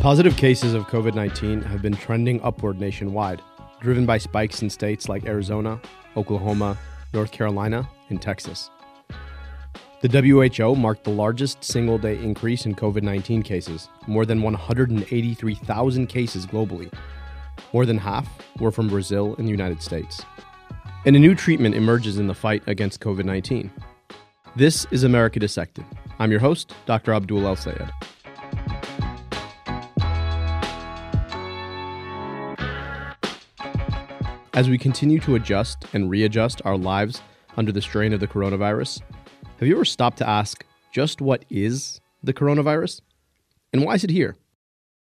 Positive cases of COVID 19 have been trending upward nationwide, driven by spikes in states like Arizona, Oklahoma, North Carolina, and Texas. The WHO marked the largest single day increase in COVID 19 cases, more than 183,000 cases globally. More than half were from Brazil and the United States. And a new treatment emerges in the fight against COVID 19. This is America Dissected. I'm your host, Dr. Abdul El Sayed. As we continue to adjust and readjust our lives under the strain of the coronavirus, have you ever stopped to ask just what is the coronavirus? And why is it here?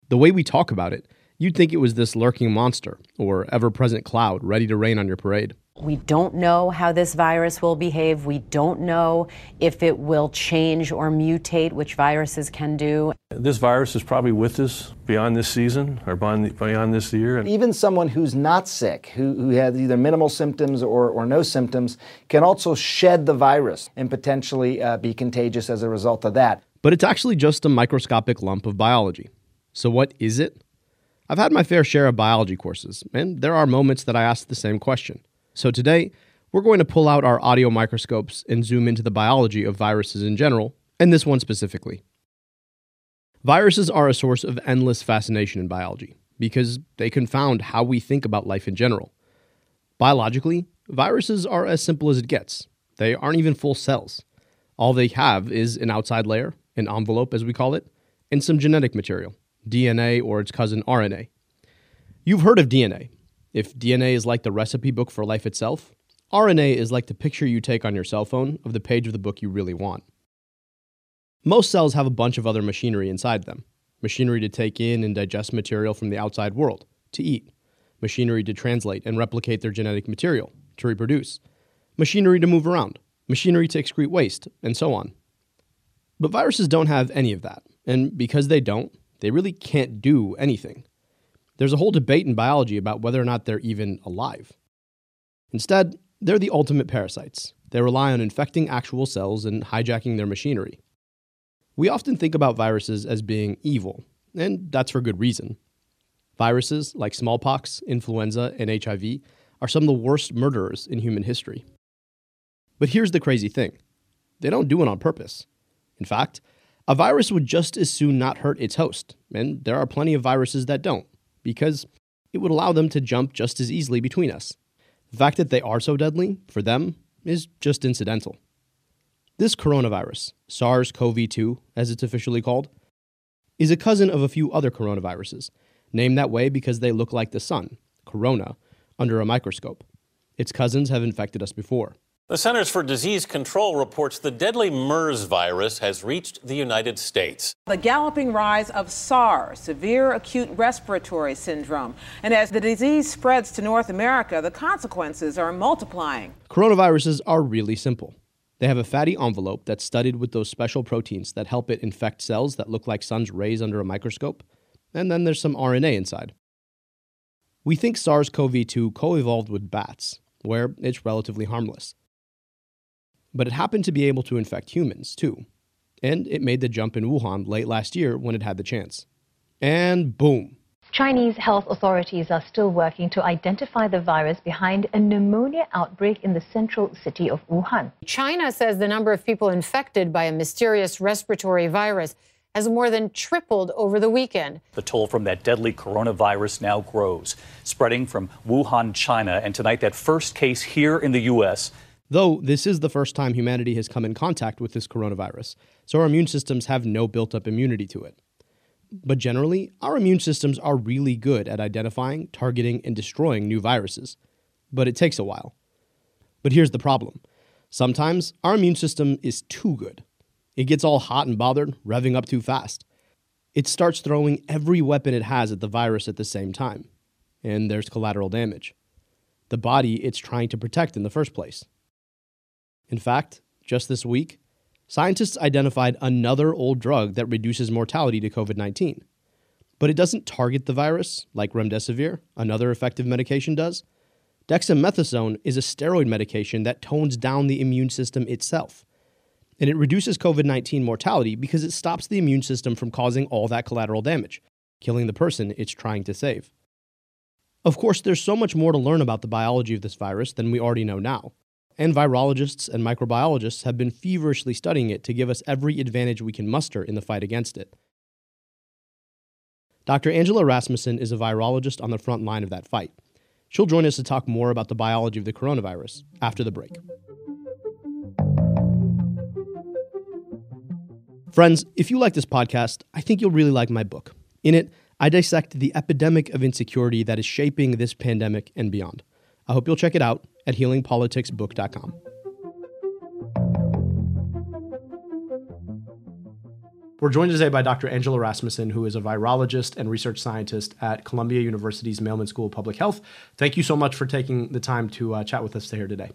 The way we talk about it, you'd think it was this lurking monster or ever present cloud ready to rain on your parade. We don't know how this virus will behave. We don't know if it will change or mutate, which viruses can do. This virus is probably with us beyond this season or beyond this year. Even someone who's not sick, who, who has either minimal symptoms or, or no symptoms, can also shed the virus and potentially uh, be contagious as a result of that. But it's actually just a microscopic lump of biology. So, what is it? I've had my fair share of biology courses, and there are moments that I ask the same question. So today, we're going to pull out our audio microscopes and zoom into the biology of viruses in general, and this one specifically. Viruses are a source of endless fascination in biology because they confound how we think about life in general. Biologically, viruses are as simple as it gets. They aren't even full cells. All they have is an outside layer, an envelope as we call it, and some genetic material, DNA or its cousin RNA. You've heard of DNA, if DNA is like the recipe book for life itself, RNA is like the picture you take on your cell phone of the page of the book you really want. Most cells have a bunch of other machinery inside them machinery to take in and digest material from the outside world, to eat, machinery to translate and replicate their genetic material, to reproduce, machinery to move around, machinery to excrete waste, and so on. But viruses don't have any of that, and because they don't, they really can't do anything. There's a whole debate in biology about whether or not they're even alive. Instead, they're the ultimate parasites. They rely on infecting actual cells and hijacking their machinery. We often think about viruses as being evil, and that's for good reason. Viruses like smallpox, influenza, and HIV are some of the worst murderers in human history. But here's the crazy thing they don't do it on purpose. In fact, a virus would just as soon not hurt its host, and there are plenty of viruses that don't because it would allow them to jump just as easily between us. The fact that they are so deadly, for them, is just incidental. This coronavirus, SARS CoV 2, as it's officially called, is a cousin of a few other coronaviruses, named that way because they look like the sun, corona, under a microscope. Its cousins have infected us before. The Centers for Disease Control reports the deadly MERS virus has reached the United States. The galloping rise of SARS, severe acute respiratory syndrome. And as the disease spreads to North America, the consequences are multiplying. Coronaviruses are really simple. They have a fatty envelope that's studded with those special proteins that help it infect cells that look like sun's rays under a microscope. And then there's some RNA inside. We think SARS CoV 2 co evolved with bats, where it's relatively harmless but it happened to be able to infect humans too. And it made the jump in Wuhan late last year when it had the chance. And boom. Chinese health authorities are still working to identify the virus behind a pneumonia outbreak in the central city of Wuhan. China says the number of people infected by a mysterious respiratory virus has more than tripled over the weekend. The toll from that deadly coronavirus now grows, spreading from Wuhan, China, and tonight that first case here in the U.S though this is the first time humanity has come in contact with this coronavirus, so our immune systems have no built up immunity to it. But generally, our immune systems are really good at identifying, targeting, and destroying new viruses. But it takes a while. But here's the problem sometimes our immune system is too good. It gets all hot and bothered, revving up too fast. It starts throwing every weapon it has at the virus at the same time. And there's collateral damage. The body it's trying to protect in the first place. In fact, just this week, scientists identified another old drug that reduces mortality to COVID 19. But it doesn't target the virus like remdesivir, another effective medication, does. Dexamethasone is a steroid medication that tones down the immune system itself. And it reduces COVID 19 mortality because it stops the immune system from causing all that collateral damage. killing the person it's trying to save. Of course, there's so much more to learn about the biology of this virus than we already know now, and virologists and microbiologists have been feverishly studying it to give us every advantage we can muster in the fight against it. Dr. Angela Rasmussen is a virologist on the front line of that fight. She'll join us to talk more about the biology of the coronavirus after the break. Friends, if you like this podcast, I think you'll really like my book. In it, I dissect the epidemic of insecurity that is shaping this pandemic and beyond. I hope you'll check it out at healingpoliticsbook.com. We're joined today by Dr. Angela Rasmussen, who is a virologist and research scientist at Columbia University's Mailman School of Public Health. Thank you so much for taking the time to uh, chat with us here today.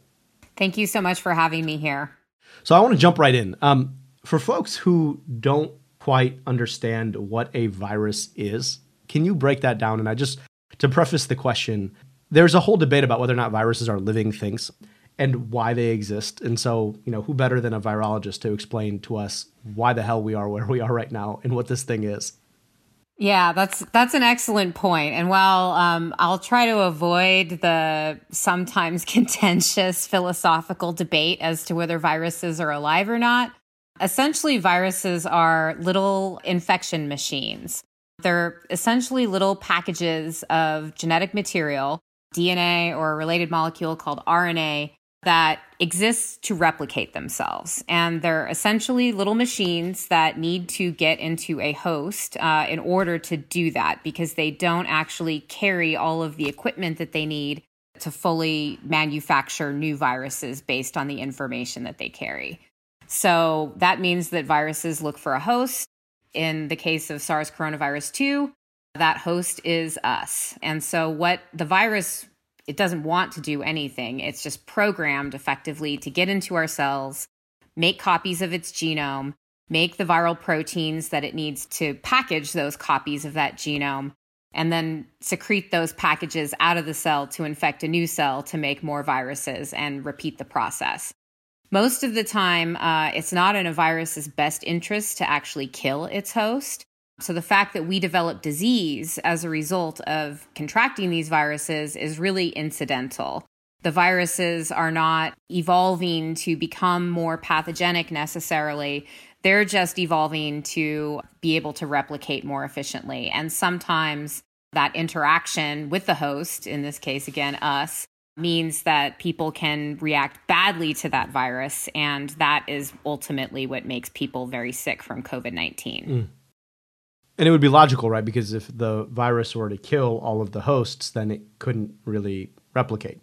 Thank you so much for having me here. So I want to jump right in. Um, for folks who don't quite understand what a virus is, can you break that down? And I just, to preface the question, there's a whole debate about whether or not viruses are living things and why they exist. And so, you know, who better than a virologist to explain to us why the hell we are where we are right now and what this thing is? Yeah, that's that's an excellent point. And while um, I'll try to avoid the sometimes contentious philosophical debate as to whether viruses are alive or not, Essentially, viruses are little infection machines. They're essentially little packages of genetic material, DNA or a related molecule called RNA, that exists to replicate themselves. And they're essentially little machines that need to get into a host uh, in order to do that because they don't actually carry all of the equipment that they need to fully manufacture new viruses based on the information that they carry. So that means that viruses look for a host. In the case of SARS coronavirus 2, that host is us. And so what the virus it doesn't want to do anything. It's just programmed effectively to get into our cells, make copies of its genome, make the viral proteins that it needs to package those copies of that genome, and then secrete those packages out of the cell to infect a new cell to make more viruses and repeat the process. Most of the time, uh, it's not in a virus's best interest to actually kill its host. So, the fact that we develop disease as a result of contracting these viruses is really incidental. The viruses are not evolving to become more pathogenic necessarily. They're just evolving to be able to replicate more efficiently. And sometimes that interaction with the host, in this case, again, us, means that people can react badly to that virus. And that is ultimately what makes people very sick from COVID 19. Mm. And it would be logical, right? Because if the virus were to kill all of the hosts, then it couldn't really replicate.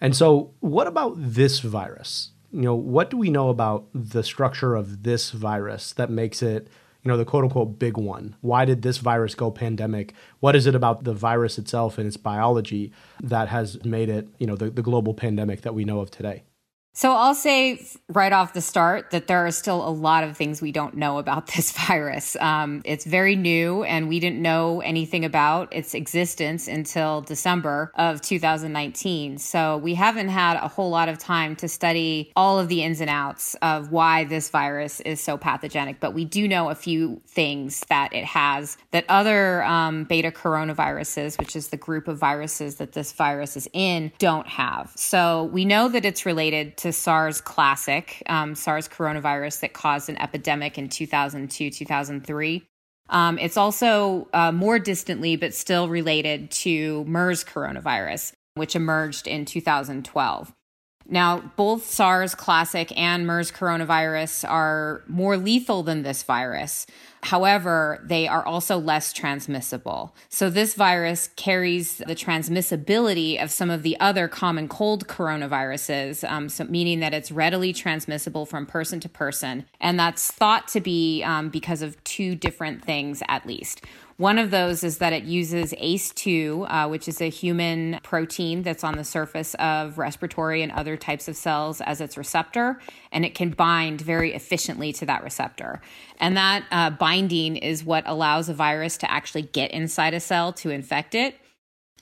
And so, what about this virus? You know, what do we know about the structure of this virus that makes it you know, the quote unquote big one. Why did this virus go pandemic? What is it about the virus itself and its biology that has made it, you know, the, the global pandemic that we know of today? So I'll say right off the start that there are still a lot of things we don't know about this virus. Um, it's very new, and we didn't know anything about its existence until December of 2019. So we haven't had a whole lot of time to study all of the ins and outs of why this virus is so pathogenic. But we do know a few things that it has that other um, beta coronaviruses, which is the group of viruses that this virus is in, don't have. So we know that it's related to SARS classic, um, SARS coronavirus that caused an epidemic in 2002, 2003. Um, it's also uh, more distantly, but still related to MERS coronavirus, which emerged in 2012. Now, both SARS classic and MERS coronavirus are more lethal than this virus. However, they are also less transmissible. So, this virus carries the transmissibility of some of the other common cold coronaviruses, um, so meaning that it's readily transmissible from person to person. And that's thought to be um, because of two different things, at least. One of those is that it uses ACE2, uh, which is a human protein that's on the surface of respiratory and other types of cells as its receptor, and it can bind very efficiently to that receptor. And that uh, binding is what allows a virus to actually get inside a cell to infect it.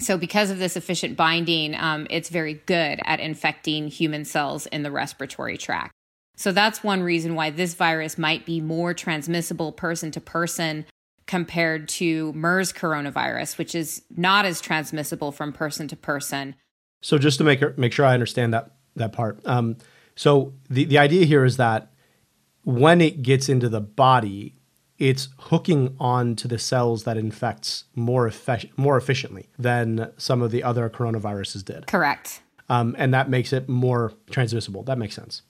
So, because of this efficient binding, um, it's very good at infecting human cells in the respiratory tract. So, that's one reason why this virus might be more transmissible person to person compared to MERS coronavirus, which is not as transmissible from person to person. So just to make make sure I understand that that part. Um, so the the idea here is that when it gets into the body, it's hooking on to the cells that infects more effe- more efficiently than some of the other coronaviruses did. Correct. Um, and that makes it more transmissible. That makes sense.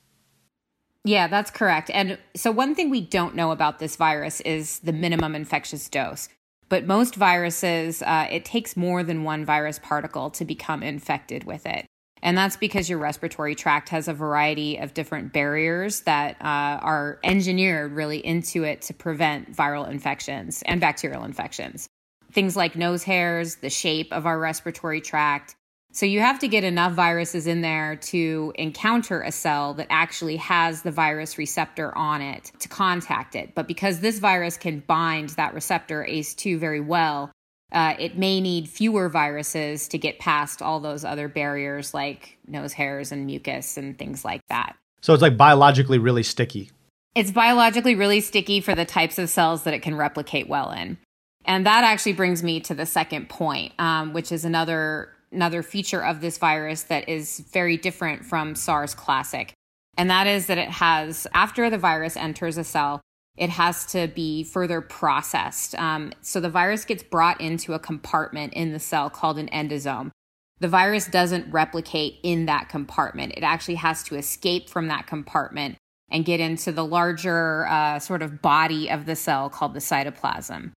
Yeah, that's correct. And so, one thing we don't know about this virus is the minimum infectious dose. But most viruses, uh, it takes more than one virus particle to become infected with it. And that's because your respiratory tract has a variety of different barriers that uh, are engineered really into it to prevent viral infections and bacterial infections. Things like nose hairs, the shape of our respiratory tract, so you have to get enough viruses in there to encounter a cell that actually has the virus receptor on it to contact it. But because this virus can bind that receptor ACE2 very well, uh, it may need fewer viruses to get past all those other barriers like nose hairs and mucus and things like that. So it's like biologically really sticky. It's biologically really sticky for the types of cells that it can replicate well in. And that actually brings me to the second point, um, which is another another feature of this virus that is very different from SARS classic. And that is that it has, after the virus enters a cell, it has to be further processed. Um, so the virus gets brought into a compartment in the cell called an endosome. The virus doesn't replicate in that compartment, it actually has to escape from that compartment and get into the larger uh, sort of body of the cell called the cytoplasm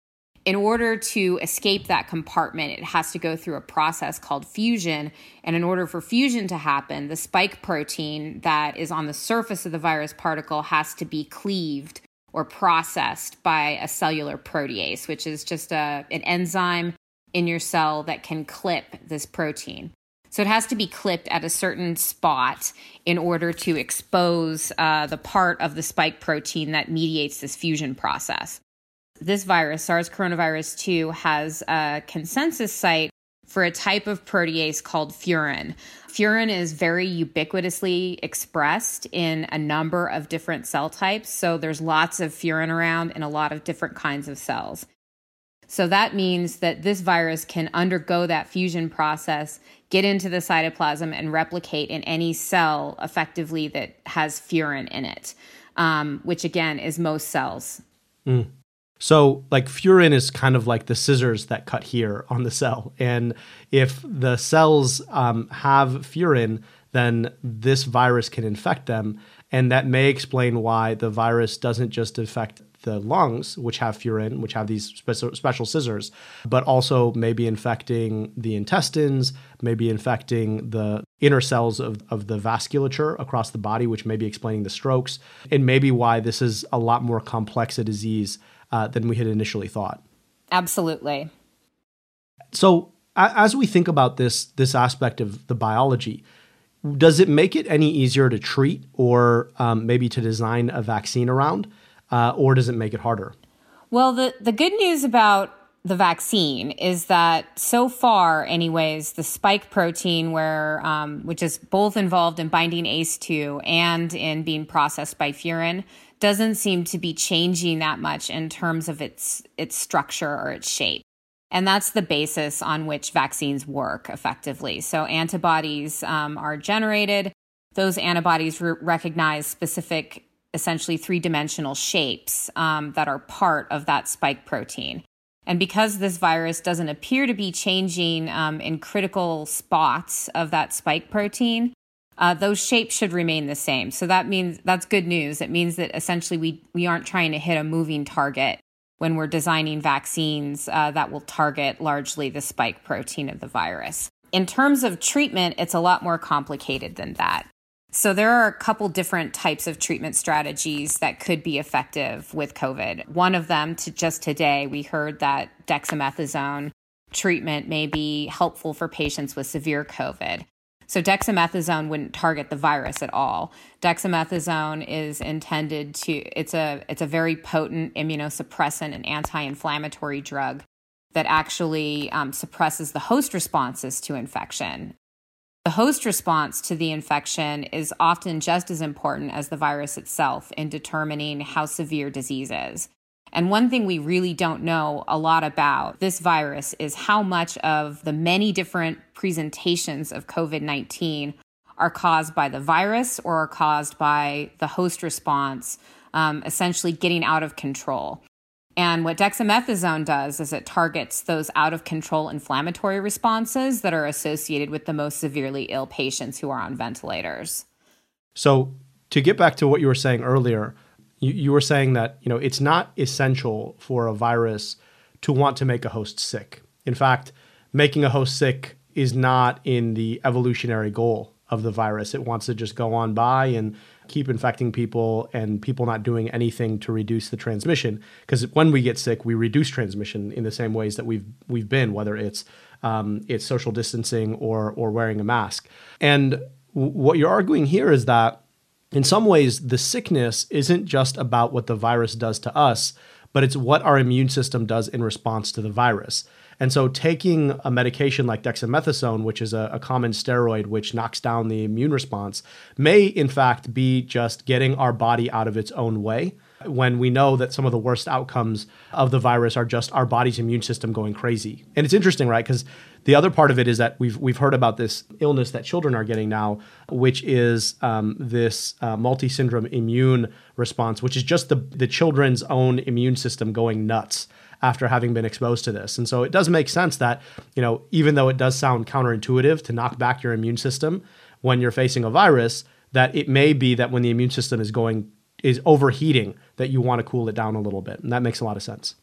in order to escape that compartment, it has to go through a process called fusion. And in order for fusion to happen, the spike protein that is on the surface of the virus particle has to be cleaved or processed by a cellular protease, which is just a, an enzyme in your cell that can clip this protein. So it has to be clipped at a certain spot in order to expose uh, the part of the spike protein that mediates this fusion process this virus, SARS coronavirus 2, has a consensus site for a type of protease called furin. Furin is very ubiquitously expressed in a number of different cell types. So there's lots of furin around in a lot of different kinds of cells. So that means that this virus can undergo that fusion process, get into the cytoplasm, and replicate in any cell effectively that has furin in it, um, which again is most cells. Mm. So, like, furin is kind of like the scissors that cut here on the cell. And if the cells um, have furin, then this virus can infect them. And that may explain why the virus doesn't just infect the lungs, which have furin, which have these spe- special scissors, but also maybe infecting the intestines, maybe infecting the inner cells of, of the vasculature across the body, which may be explaining the strokes, and maybe why this is a lot more complex a disease uh, than we had initially thought. Absolutely. So, a- as we think about this this aspect of the biology, does it make it any easier to treat, or um, maybe to design a vaccine around, uh, or does it make it harder? Well, the the good news about the vaccine is that so far, anyways, the spike protein, where um, which is both involved in binding ACE2 and in being processed by furin, doesn't seem to be changing that much in terms of its its structure or its shape. And that's the basis on which vaccines work effectively. So antibodies um, are generated. Those antibodies re- recognize specific, essentially three dimensional shapes um, that are part of that spike protein. And because this virus doesn't appear to be changing um, in critical spots of that spike protein, uh, those shapes should remain the same. So that means that's good news. It means that essentially we we aren't trying to hit a moving target when we're designing vaccines uh, that will target largely the spike protein of the virus. In terms of treatment, it's a lot more complicated than that. So there are a couple different types of treatment strategies that could be effective with COVID. One of them, to just today, we heard that dexamethasone treatment may be helpful for patients with severe COVID. So dexamethasone wouldn't target the virus at all. Dexamethasone is intended to it's a it's a very potent immunosuppressant and anti-inflammatory drug that actually um, suppresses the host responses to infection. The host response to the infection is often just as important as the virus itself in determining how severe disease is. And one thing we really don't know a lot about this virus is how much of the many different presentations of COVID 19 are caused by the virus or are caused by the host response um, essentially getting out of control. And what dexamethasone does is it targets those out of control inflammatory responses that are associated with the most severely ill patients who are on ventilators. So, to get back to what you were saying earlier, you, you were saying that you know it's not essential for a virus to want to make a host sick. In fact, making a host sick is not in the evolutionary goal of the virus. It wants to just go on by and keep infecting people and people not doing anything to reduce the transmission. Because when we get sick, we reduce transmission in the same ways that we've we've been, whether it's um, it's social distancing or or wearing a mask. And w- what you're arguing here is that in some ways, the sickness isn't just about what the virus does to us, but it's what our immune system does in response to the virus. And so, taking a medication like dexamethasone, which is a, a, common steroid which knocks down the immune response, may in fact be just getting our body out of its own way when we know that some of the worst outcomes of the virus are just our body's immune system going crazy. And it's interesting, right? Because the other part of it is that we've we've heard about this illness that children are getting now, which is um, this uh, multi syndrome immune response, which is just the the children's own immune system going nuts after having been exposed to this. And so it does make sense that you know even though it does sound counterintuitive to knock back your immune system when you're facing a virus, that it may be that when the immune system is going is overheating that you want to cool it down a little bit, and that makes a lot of sense.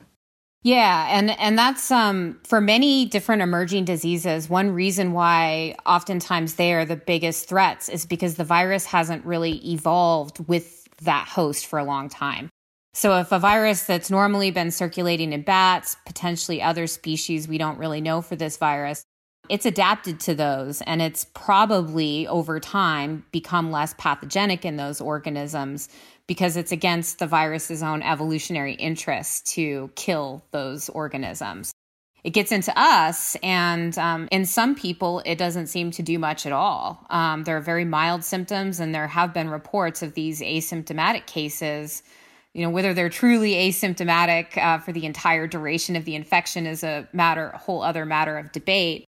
Yeah, and and that's um for many different emerging diseases, one reason why oftentimes they are the biggest threats is because the virus hasn't really evolved with that host for a long time. So if a virus that's normally been circulating in bats, potentially other species we don't really know for this virus, it's adapted to those and it's probably over time become less pathogenic in those organisms because it's against the virus's own evolutionary interest to kill those organisms. It gets into us, and um, in some people, it doesn't seem to do much at all. Um, there are very mild symptoms, and there have been reports of these asymptomatic cases. You know, whether they're truly asymptomatic uh, for the entire duration of the infection is a matter, a whole other matter of debate.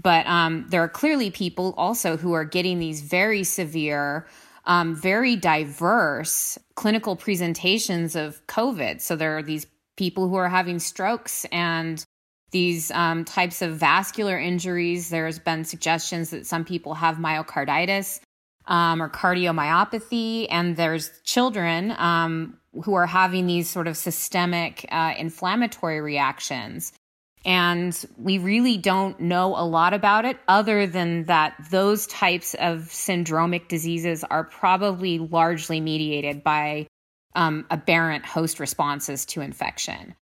But um, there are clearly people also who are getting these very severe um, very diverse clinical presentations of COVID. So there are these people who are having strokes and these um, types of vascular injuries. There's been suggestions that some people have myocarditis um, or cardiomyopathy, and there's children um, who are having these sort of systemic uh, inflammatory reactions. And we really don't know a lot about it other than that those types of syndromic diseases are probably largely mediated by um, aberrant host responses to infection.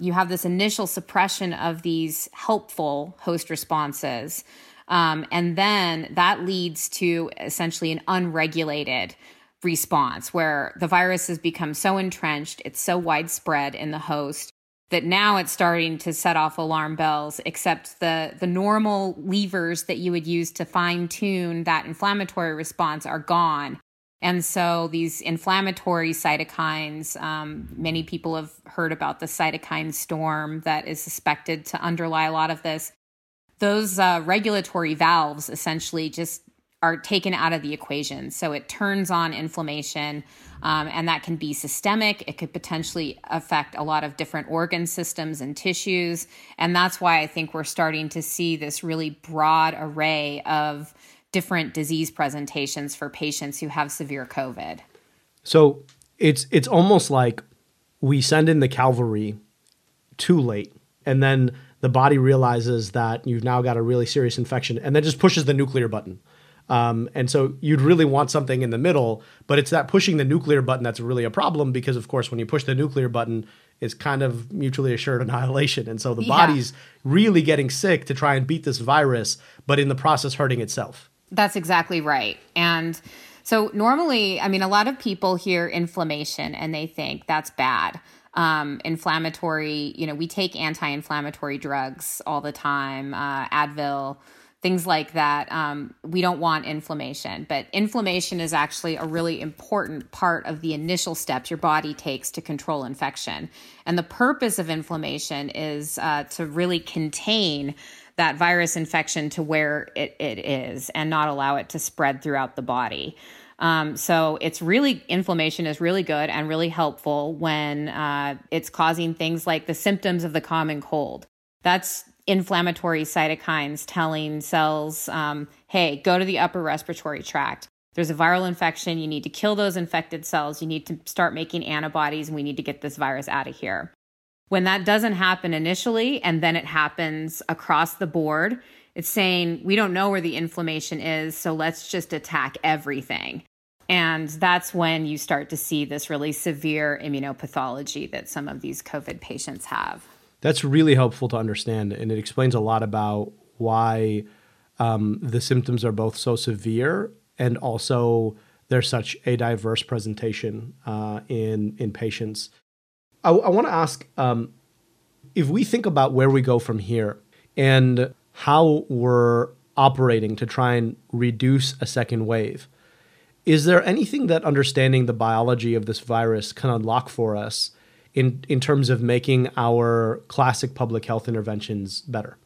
You have this initial suppression of these helpful host responses. Um, and then that leads to essentially an unregulated response where the virus has become so entrenched, it's so widespread in the host that now it's starting to set off alarm bells except the the normal levers that you would use to fine tune that inflammatory response are gone. And so these inflammatory cytokines um, many people have heard about the cytokine storm that is suspected to underlie a lot of this. Those uh, regulatory valves essentially just are taken out of the equation. So it turns on inflammation, um, and that can be systemic. It could potentially affect a lot of different organ systems and tissues. And that's why I think we're starting to see this really broad array of different disease presentations for patients who have severe COVID. So it's it's almost like we send in the cavalry too late, and then the body realizes that you've now got a really serious infection, and then just pushes the nuclear button um, and so you'd really want something in the middle, but it's that pushing the nuclear button that's really a problem because, of course, when you push the nuclear button, it's kind of mutually assured annihilation. And so the yeah. body's really getting sick to try and beat this virus, but in the process, hurting itself. That's exactly right. And so normally, I mean, a lot of people hear inflammation and they think that's bad. Um, inflammatory, you know, we take anti inflammatory drugs all the time, uh, Advil things like that. Um, we don't want inflammation, but inflammation is actually a really important part of the initial steps your body takes to control infection. And the purpose of inflammation is uh, to really contain that virus infection to where it, it is and not allow it to spread throughout the body. Um, so it's really inflammation is really good and really helpful when uh, it's causing things like the symptoms of the common cold. That's inflammatory cytokines telling cells, um, hey, go to the upper respiratory tract. There's a viral infection. You need to kill those infected cells. You need to start making antibodies, and we need to get this virus out of here. When that doesn't happen initially and then it happens across the board, it's saying we don't know where the inflammation is, so let's just attack everything. And that's when you start to see this really severe immunopathology that some of these COVID patients have. That's really helpful to understand, and it explains a lot about why um, the symptoms are both so severe and also there's such a diverse presentation uh, in in patients. I, I want to ask um, if we think about where we go from here and how we're operating to try and reduce a second wave. Is there anything that understanding the biology of this virus can unlock for us in, in terms of making our classic public health interventions better?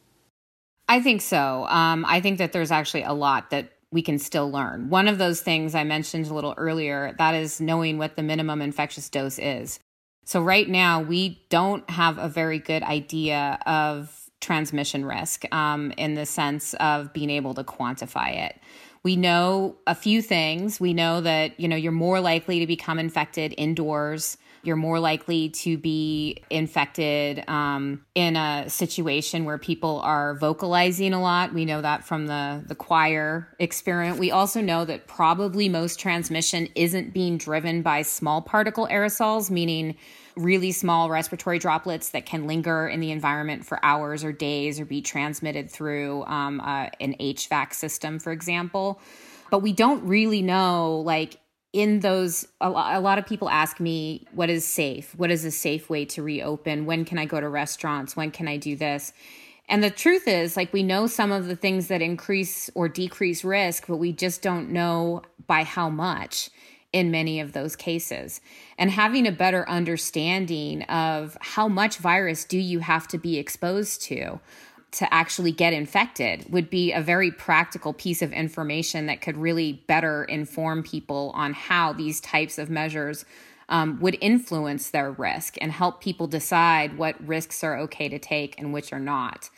I think so. Um, I think that there's actually a lot that we can still learn. One of those things I mentioned a little earlier, that is knowing what the minimum infectious dose is. So, right now, we don't have a very good idea of transmission risk um, in the sense of being able to quantify it. We know a few things. We know that, you know, you're more likely to become infected indoors you're more likely to be infected um, in a situation where people are vocalizing a lot. We know that from the, the choir experiment. We also know that probably most transmission isn't being driven by small particle aerosols, meaning really small respiratory droplets that can linger in the environment for hours or days or be transmitted through um, uh, an HVAC system, for example. But we don't really know, like, in those a lot, of people ask me what is safe? What is a safe way to reopen? When can i go to restaurants? When can i do this? And the truth is like we know some of the things that increase or decrease risk but we just don't know by how much in many of those cases. And having a better understanding of how much virus do you have to be exposed to to actually get infected would be a very practical piece of information that could really better inform people on how these types of measures um, would influence their risk and help people decide what risks are okay to take and which are not.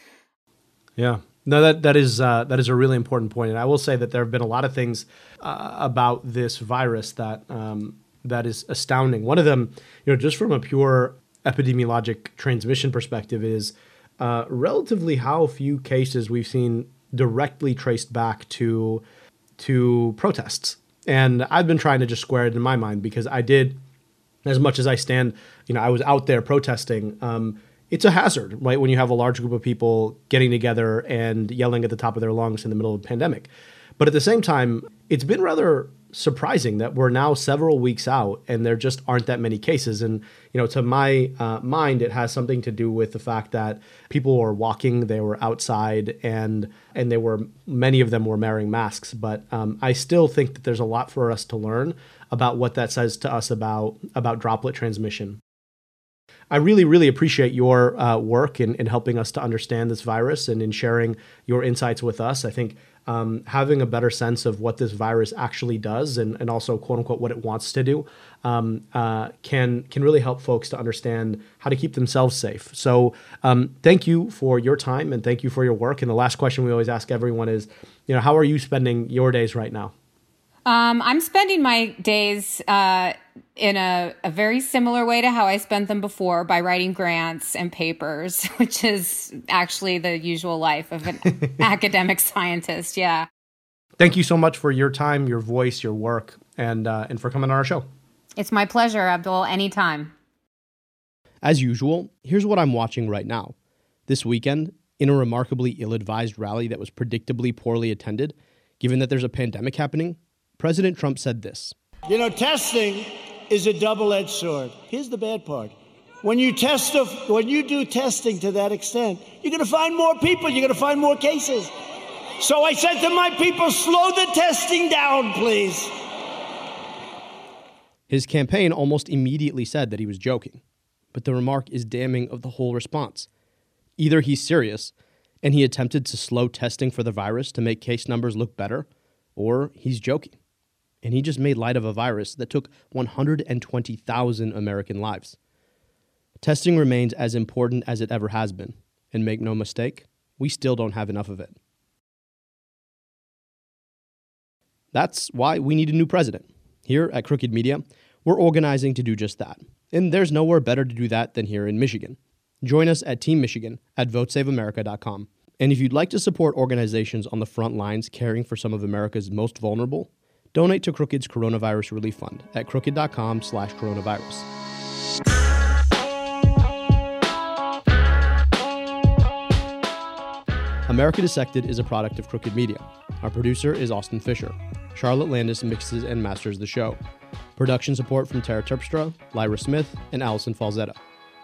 Yeah. No, that that is uh, that is a really important point, and I will say that there have been a lot of things uh, about this virus that um, that is astounding. One of them, you know, just from a pure epidemiologic transmission perspective, is uh, relatively how few cases we've seen directly traced back to to protests. And I've been trying to just square it in my mind because I did, as much as I stand, you know, I was out there protesting. Um, it's a hazard, right? When you have a large group of people getting together and yelling at the top of their lungs in the middle of a pandemic. But at the same time, it's been rather surprising that we're now several weeks out and there just aren't that many cases. And you know, to my uh, mind, it has something to do with the fact that people were walking, they were outside, and and they were many of them were wearing masks. But um, I still think that there's a lot for us to learn about what that says to us about about droplet transmission. I really, really appreciate your uh, work in, in helping us to understand this virus and in sharing your insights with us. I think um, having a better sense of what this virus actually does and, and also quote unquote what it wants to do um, uh, can can really help folks to understand how to keep themselves safe. So um, thank you for your time and thank you for your work. And the last question we always ask everyone is, you know, how are you spending your days right now? Um, I'm spending my days uh, in a, a, very similar way to how I spent them before by writing grants and papers, which is actually the usual life of an academic scientist. Yeah. Thank you so much for your time, your voice, your work, and uh, and for coming on our show. It's my pleasure, Abdul. Anytime. As usual, here's what I'm watching right now. This weekend, in a remarkably ill-advised rally that was predictably poorly attended, given that there's a pandemic happening, President Trump said this. You know, testing is a double-edged sword. Here's the bad part. When you test when you do testing to that extent, you're going to find more people, you're going to find more cases. So I said to my people, slow the testing down, please. His campaign almost immediately said that he was joking, but the remark is damning of the whole response. Either he's serious and he attempted to slow testing for the virus to make case numbers look better, or he's joking and he just made light of a virus that took 120,000 American lives. Testing remains as important as it ever has been, and make no mistake, we still don't have enough of it. That's why we need a new president. Here at Crooked Media, we're organizing to do just that. And there's nowhere better to do that than here in Michigan. Join us at Team Michigan at votesaveamerica.com. And if you'd like to support organizations on the front lines caring for some of America's most vulnerable, donate to Crooked's Coronavirus Relief Fund at crooked.com slash coronavirus. America Dissected is a product of Crooked Media. Our producer is Austin Fisher. Charlotte Landis mixes and masters the show. Production support from Tara Terpstra, Lyra Smith, and Allison Falzetta.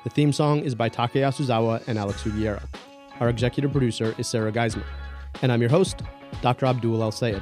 The theme song is by Taka Yasuzawa and Alex Sugiura. Our executive producer is Sarah Geismer. And I'm your host, Dr. Abdul El Sayed.